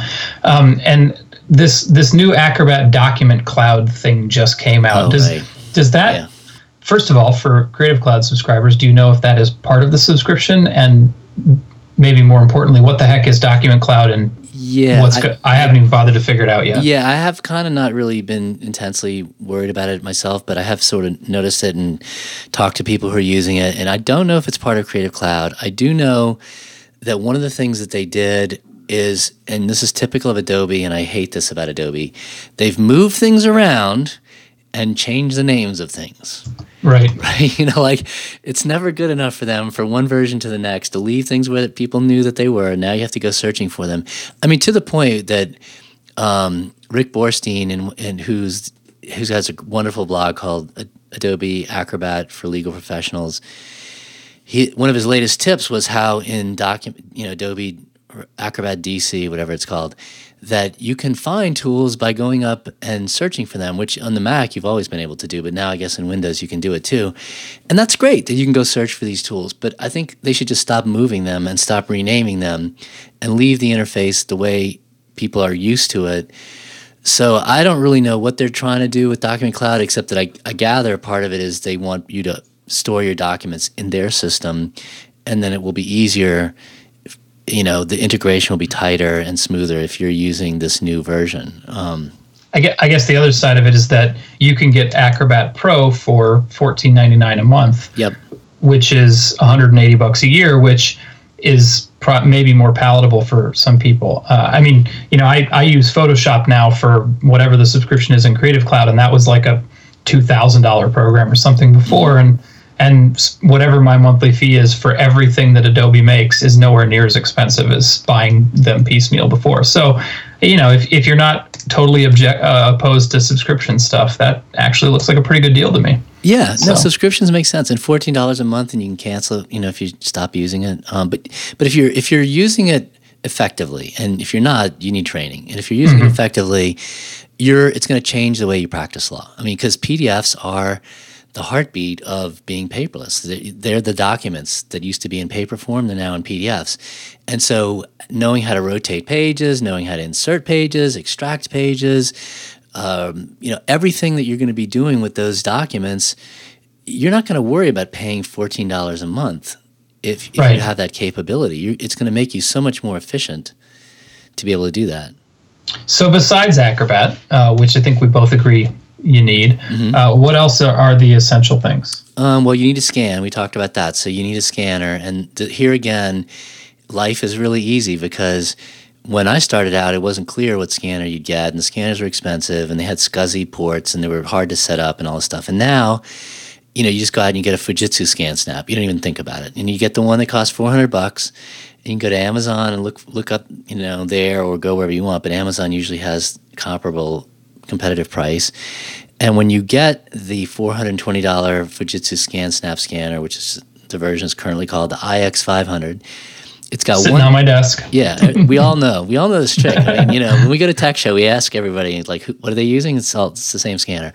Um, and this this new Acrobat Document Cloud thing just came out. Oh, does right. does that yeah first of all, for Creative Cloud subscribers, do you know if that is part of the subscription? And maybe more importantly, what the heck is Document Cloud and yeah, what's I, go- I haven't even bothered to figure it out yet. Yeah, I have kind of not really been intensely worried about it myself, but I have sort of noticed it and talked to people who are using it. And I don't know if it's part of Creative Cloud. I do know that one of the things that they did is, and this is typical of Adobe, and I hate this about Adobe, they've moved things around and change the names of things. Right. Right. You know, like it's never good enough for them for one version to the next to leave things where people knew that they were. And now you have to go searching for them. I mean, to the point that um, Rick Borstein, and, and who's who has a wonderful blog called Adobe Acrobat for Legal Professionals. He one of his latest tips was how in document, you know, Adobe Acrobat DC, whatever it's called, that you can find tools by going up and searching for them, which on the Mac you've always been able to do, but now I guess in Windows you can do it too. And that's great that you can go search for these tools, but I think they should just stop moving them and stop renaming them and leave the interface the way people are used to it. So I don't really know what they're trying to do with Document Cloud, except that I, I gather part of it is they want you to store your documents in their system, and then it will be easier you know the integration will be tighter and smoother if you're using this new version. Um, I guess, the other side of it is that you can get Acrobat Pro for fourteen ninety nine a month. Yep. Which is one hundred and eighty bucks a year, which is pro- maybe more palatable for some people. Uh, I mean, you know, I, I use Photoshop now for whatever the subscription is in Creative Cloud, and that was like a two thousand dollar program or something before, and and whatever my monthly fee is for everything that Adobe makes is nowhere near as expensive as buying them piecemeal before. So, you know, if, if you're not totally object uh, opposed to subscription stuff, that actually looks like a pretty good deal to me. Yeah, no, subscriptions make sense, and fourteen dollars a month, and you can cancel. It, you know, if you stop using it. Um, but but if you're if you're using it effectively, and if you're not, you need training. And if you're using it effectively, you're it's going to change the way you practice law. I mean, because PDFs are the heartbeat of being paperless. They're- the documents that used to be in paper form, they're now in PDFs. And so, knowing how to rotate pages, knowing how to insert pages, extract pages, um, you know, everything that you're going to be doing with those documents, you're not going to worry about paying fourteen dollars a month if, if Right. you have that capability. you it's going to make you so much more efficient to be able to do that. So besides Acrobat, uh, which I think we both agree you need, uh, what else are, are the essential things? Um, well, you need a scan. We talked about that. So you need a scanner, and th- here again, life is really easy because when I started out, it wasn't clear what scanner you'd get, and the scanners were expensive, and they had SCSI ports, and they were hard to set up, and all this stuff. And now, you know, you just go out and you get a Fujitsu ScanSnap. You don't even think about it, and you get the one that costs four hundred bucks. And you can go to Amazon and look look up, you know, there or go wherever you want. But Amazon usually has comparable competitive price. And when you get the $420 Fujitsu ScanSnap scanner, which is the version is currently called the IX500, it's got Sitting one. on my desk. Yeah, we all know. We all know this trick. I mean, you know, when we go to tech show, we ask everybody like, who, "What are they using?" It's all it's the same scanner.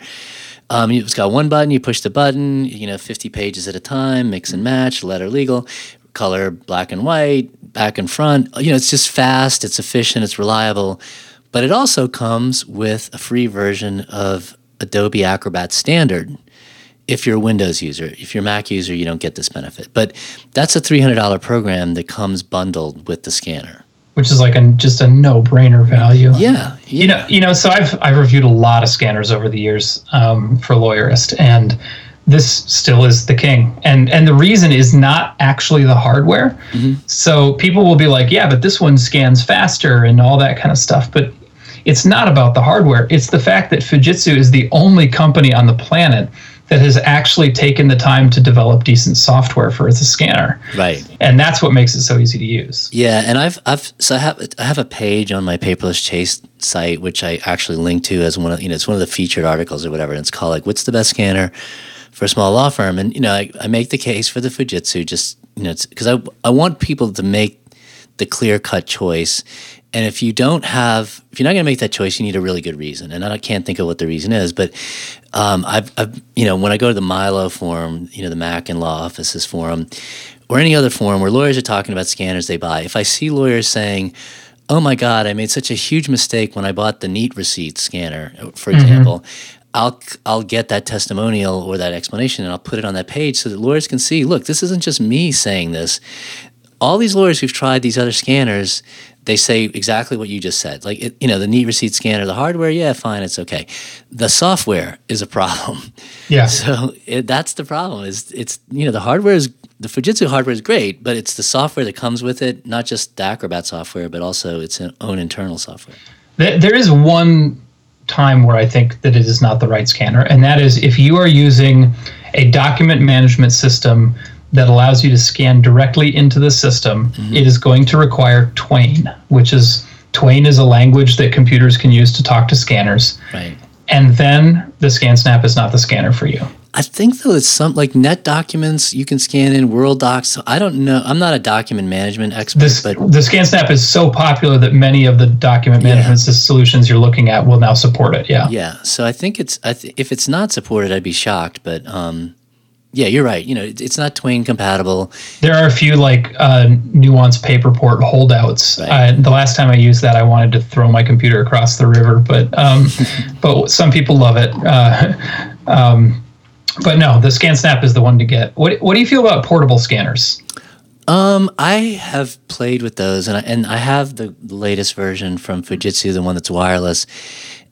Um, it's got one button. You push the button. You know, fifty pages at a time. Mix and match. Letter legal, color black and white, back and front. You know, it's just fast. It's efficient. It's reliable. But it also comes with a free version of Adobe Acrobat Standard if you're a Windows user. If you're a Mac user, you don't get this benefit. But that's a $300 program that comes bundled with the scanner. which is like a just a no-brainer value. Yeah. You know, you know. So I've I've reviewed a lot of scanners over the years um, for Lawyerist, and this still is the king. And and the reason is not actually the hardware. Mm-hmm. So people will be like, yeah, but this one scans faster and all that kind of stuff. But it's not about the hardware. It's the fact that Fujitsu is the only company on the planet that has actually taken the time to develop decent software for its scanner. Right. And that's what makes it so easy to use. Yeah, and I've I've so I have I have a page on my paperless chase site which I actually link to as one of you know it's one of the featured articles or whatever. And it's called like what's the best scanner for a small law firm? And you know I, I make the case for the Fujitsu just you know because I I want people to make the clear cut choice. And if you don't have, if you're not going to make that choice, you need a really good reason. And I can't think of what the reason is, but um, I've, I've, you know, when I go to the Milo forum, you know, the Mac and Law Offices forum, or any other forum where lawyers are talking about scanners they buy, if I see lawyers saying, "Oh my God, I made such a huge mistake when I bought the Neat Receipt scanner," for example. I'll I'll get that testimonial or that explanation and I'll put it on that page so that lawyers can see. Look, this isn't just me saying this all these lawyers who've tried these other scanners, they say exactly what you just said. Like, it, you know, the neat receipt scanner, the hardware, yeah, fine, it's okay. The software is a problem. Yeah. So it, that's the problem. Is it's you know the hardware is the Fujitsu hardware is great, but it's the software that comes with it, not just the Acrobat software, but also its own internal software. There, there is one time where I think that it is not the right scanner, and that is if you are using a document management system that allows you to scan directly into the system, mm-hmm. it is going to require Twain, which is Twain is a language that computers can use to talk to scanners. Right. And then the ScanSnap is not the scanner for you. I think though it's some like NetDocuments you can scan in Worldox. So I don't know. I'm not a document management expert, This, but the ScanSnap is so popular that many of the document management sys- solutions you're looking at will now support it. Yeah. Yeah, so I think it's I th- if it's not supported, I'd be shocked. But um, yeah, you're right. You know, it's not Twain compatible. There are a few like uh, nuance paperport holdouts. Right. Uh, the last time I used that, I wanted to throw my computer across the river, but um, but some people love it. Uh, um, but no, the ScanSnap is the one to get. What What do you feel about portable scanners? Um, I have played with those, and I, and I have the latest version from Fujitsu, the one that's wireless.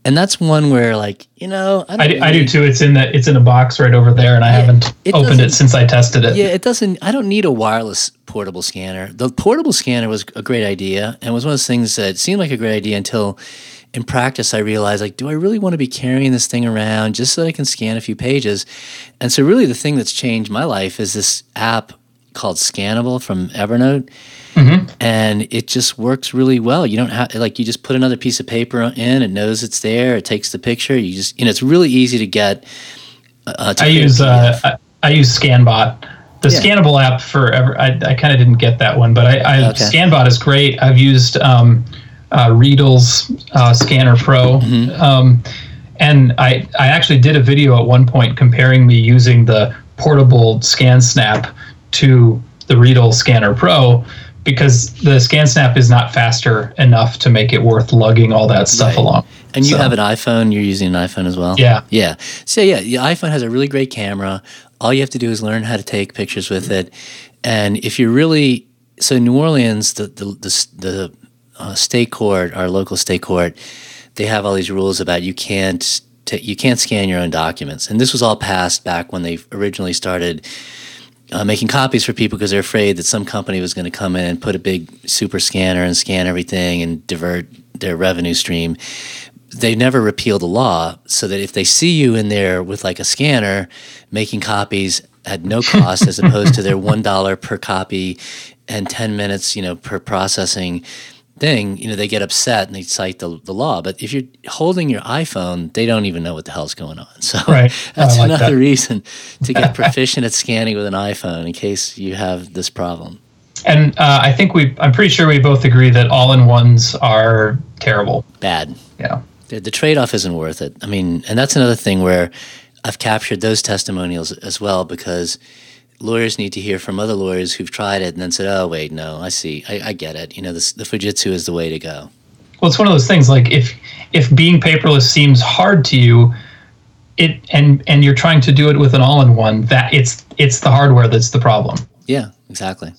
and that's one where like you know I, I, do, I do too. It's in the it's in a box right over there, and I haven't it opened it since I tested it. Yeah, it doesn't. I don't need a wireless portable scanner. The portable scanner was a great idea, and was one of those things that seemed like a great idea until, in practice, I realized like, do I really want to be carrying this thing around just so that I can scan a few pages? And so, really, the thing that's changed my life is this app called Scannable from Evernote. And it just works really well. You don't have like you just put another piece of paper in. It knows it's there. It takes the picture. You just you know it's really easy to get. Uh, to I use uh, I, I use Scanbot. The Yeah. scannable app for ever. I, I kind of didn't get that one, but I, I Okay. Scanbot is great. I've used um, uh, Readdle's uh, Scanner Pro, Mm-hmm. um, and I I actually did a video at one point comparing me using the portable ScanSnap to the Readdle Scanner Pro because the ScanSnap is not faster enough to make it worth lugging all that stuff Right. along. And you So- have an iPhone. You're using an iPhone as well. Yeah. Yeah. So yeah, the iPhone has a really great camera. All you have to do is learn how to take pictures with it. And if you're really so New Orleans, the the the, the uh, state court, our local state court, they have all these rules about you can't ta you can't scan your own documents. And this was all passed back when they originally started uh, making copies for people because they're afraid that some company was going to come in and put a big super scanner and scan everything and divert their revenue stream. They never repealed the law so that if they see you in there with like a scanner making copies at no cost as opposed to their one dollar per copy and ten minutes, you know, per processing thing, you know, they get upset and they cite the, the law. But if you're holding your iPhone, they don't even know what the hell's going on. So Right. that's like another that. reason to get proficient at scanning with an iPhone in case you have this problem. And uh, I think we, I'm pretty sure we both agree that all-in-ones are terrible. Bad. Yeah. The, the trade off isn't worth it. I mean, and that's another thing where I've captured those testimonials as well because lawyers need to hear from other lawyers who've tried it and then said, oh, wait, no, I see. I, I get it. You know, this, the Fujitsu is the way to go. Well, it's one of those things. Like if if being paperless seems hard to you, it and and you're trying to do it with an all-in-one, that it's it's the hardware that's the problem. Yeah, exactly.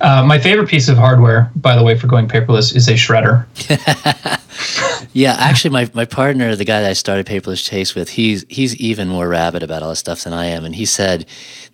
Uh, my favorite piece of hardware, by the way, for going paperless is a shredder. Yeah, actually, my, my partner, the guy that I started Paperless Chase with, he's he's even more rabid about all this stuff than I am, and he said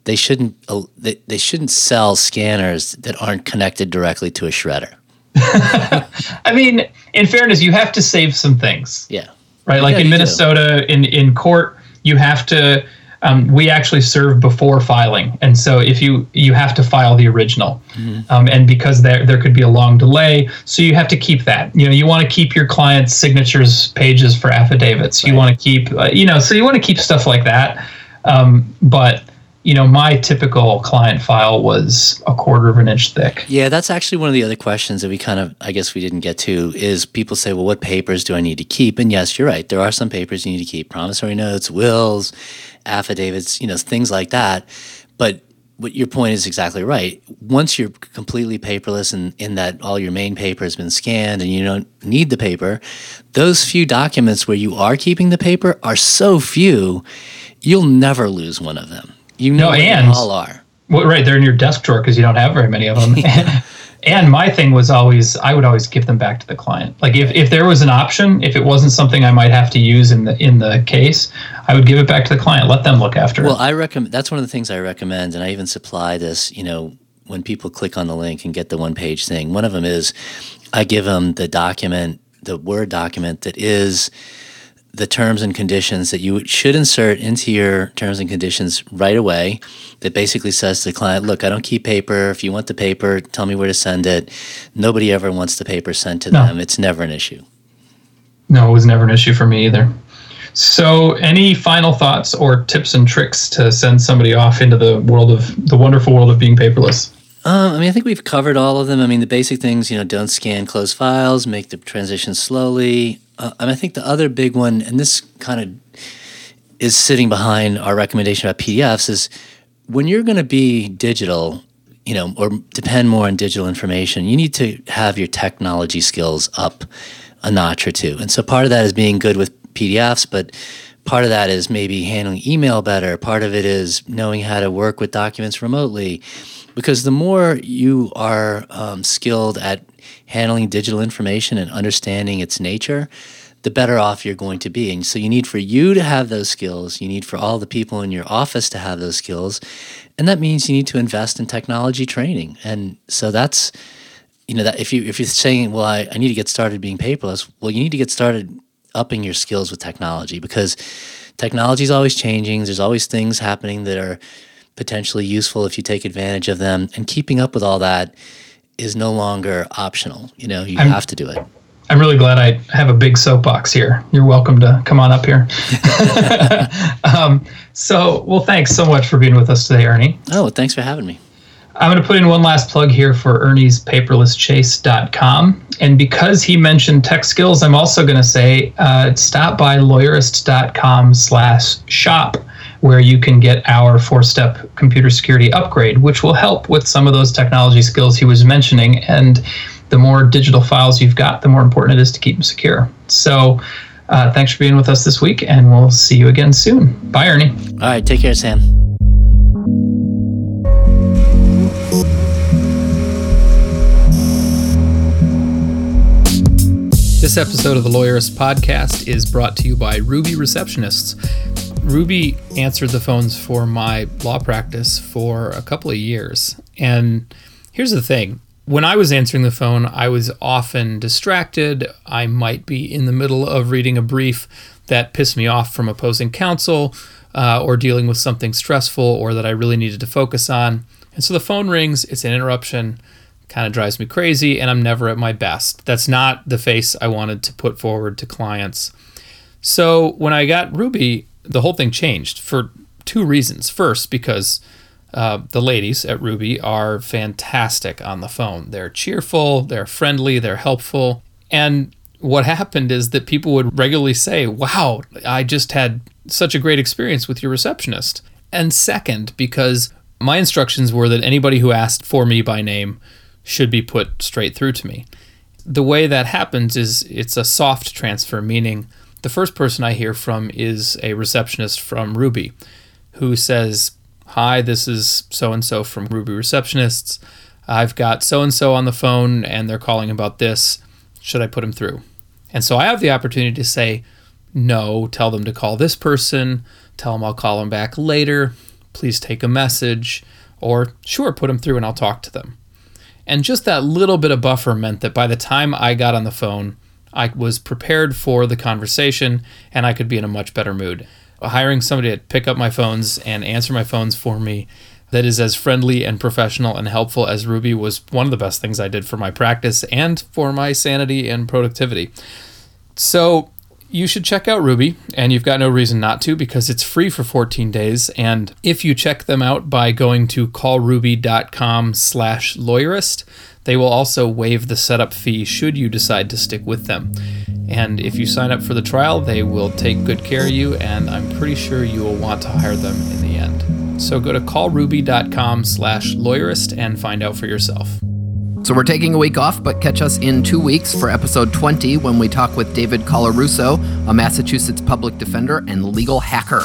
they shouldn't uh, they, they shouldn't sell scanners that aren't connected directly to a shredder. I mean, in fairness, you have to save some things. Yeah, right? Like Yeah, in you do. Minnesota, in in court, you have to. Um, we actually serve before filing, and so if you you have to file the original, Mm-hmm. um, and because there there could be a long delay, so you have to keep that. You know, you want to keep your client's signatures pages for affidavits. You want to keep, uh, you know, so you want to keep stuff like that. Um, but you know, my typical client file was a quarter of an inch thick. yeah. That's actually one of the other questions that we kind of I guess we didn't get to is people say, well, what papers do I need to keep? And yes, you're right. There are some papers you need to keep: promissory notes, wills, affidavits, you know, things like that. But what your point is exactly right. Once you're completely paperless and in that all your main paper has been scanned and you don't need the paper, those few documents where you are keeping the paper are so few, you'll never lose one of them. You know No, and- all are. Well, right, they're in your desk drawer because you don't have very many of them. and my thing was always, I would always give them back to the client. Like if, if there was an option, if it wasn't something I might have to use in the in the case, I would give it back to the client. Let them look after Well, it. Well, I recommend that's one of the things I recommend, and I even supply this. You know, when people click on the link and get the one page thing, one of them is I give them the document, the Word document that is the terms and conditions that you should insert into your terms and conditions right away. That basically says to the client, "Look, I don't keep paper. If you want the paper, tell me where to send it." Nobody ever wants the paper sent to No. them. It's never an issue. No, it was never an issue for me either. So, any final thoughts or tips and tricks to send somebody off into the world of the wonderful world of being paperless? Uh, I mean, I think we've covered all of them. I mean, the basic things, you know, don't scan closed files, make the transition slowly. Uh, and I think the other big one, and this kind of is sitting behind our recommendation about PDFs, is when you're going to be digital, you know, or depend more on digital information, you need to have your technology skills up a notch or two. And so part of that is being good with PDFs, but part of that is maybe handling email better. Part of it is knowing how to work with documents remotely. Because the more you are um, skilled at handling digital information and understanding its nature, the better off you're going to be. And so you need for you to have those skills. You need for all the people in your office to have those skills. And that means you need to invest in technology training. And so that's, you know, that if you if you're saying, well, I, I need to get started being paperless, well, you need to get started upping your skills with technology because technology is always changing. There's always things happening that are potentially useful if you take advantage of them. And keeping up with all that is no longer optional. You know, you I'm, have to do it. I'm really glad I have a big soapbox here. You're welcome to come on up here. um, so, well, thanks so much for being with us today, Ernie. Oh, thanks for having me. I'm going to put in one last plug here for Ernie's paperlesschase.com. And because he mentioned tech skills, I'm also going to say uh, stop by lawyerist.com slash shop where you can get our four-step computer security upgrade, which will help with some of those technology skills he was mentioning. And the more digital files you've got, the more important it is to keep them secure. So uh, thanks for being with us this week, and we'll see you again soon. Bye, Ernie. All right, take care, Sam. This episode of the Lawyerist podcast is brought to you by Ruby Receptionists. Ruby answered the phones for my law practice for a couple of years. And here's the thing when I was answering the phone, I was often distracted. I might be in the middle of reading a brief that pissed me off from opposing counsel uh, or dealing with something stressful or that I really needed to focus on. And so the phone rings, it's an interruption, kind of drives me crazy, and I'm never at my best. That's not the face I wanted to put forward to clients. So when I got Ruby, the whole thing changed for two reasons. First, because uh, the ladies at Ruby are fantastic on the phone. They're cheerful, they're friendly, they're helpful. And what happened is that people would regularly say, Wow, I just had such a great experience with your receptionist. And second, because my instructions were that anybody who asked for me by name should be put straight through to me. The way that happens is it's a soft transfer, meaning the first person I hear from is a receptionist from Ruby who says, Hi, this is so and so from Ruby Receptionists. I've got so and so on the phone and they're calling about this. Should I put them through? And so I have the opportunity to say, no, tell them to call this person, tell them I'll call them back later, please take a message, or sure, put them through and I'll talk to them. And just that little bit of buffer meant that by the time I got on the phone, I was prepared for the conversation and I could be in a much better mood hiring somebody to pick up my phones and answer my phones for me that is as friendly and professional and helpful as Ruby was one of the best things I did for my practice and for my sanity and productivity. So you should check out Ruby, and you've got no reason not to because it's free for 14 days. And if you check them out by going to callruby.com slash lawyerist, they will also waive the setup fee should you decide to stick with them. And if you sign up for the trial, they will take good care of you, and I'm pretty sure you will want to hire them in the end. So go to callruby.com slash lawyerist and find out for yourself. So we're taking a week off, but catch us in two weeks for episode 20 when we talk with David Colarusso, a Massachusetts public defender and legal hacker.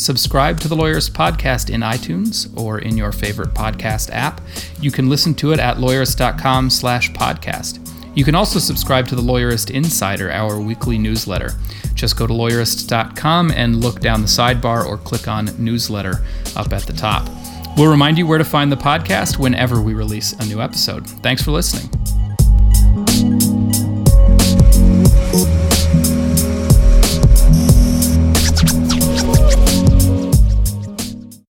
Subscribe to the Lawyerist Podcast in iTunes or in your favorite podcast app. You can listen to it at lawyerist.com slash podcast. You can also subscribe to the Lawyerist Insider, our weekly newsletter. Just go to lawyerist.com and look down the sidebar or click on newsletter up at the top. We'll remind you where to find the podcast whenever we release a new episode. Thanks for listening.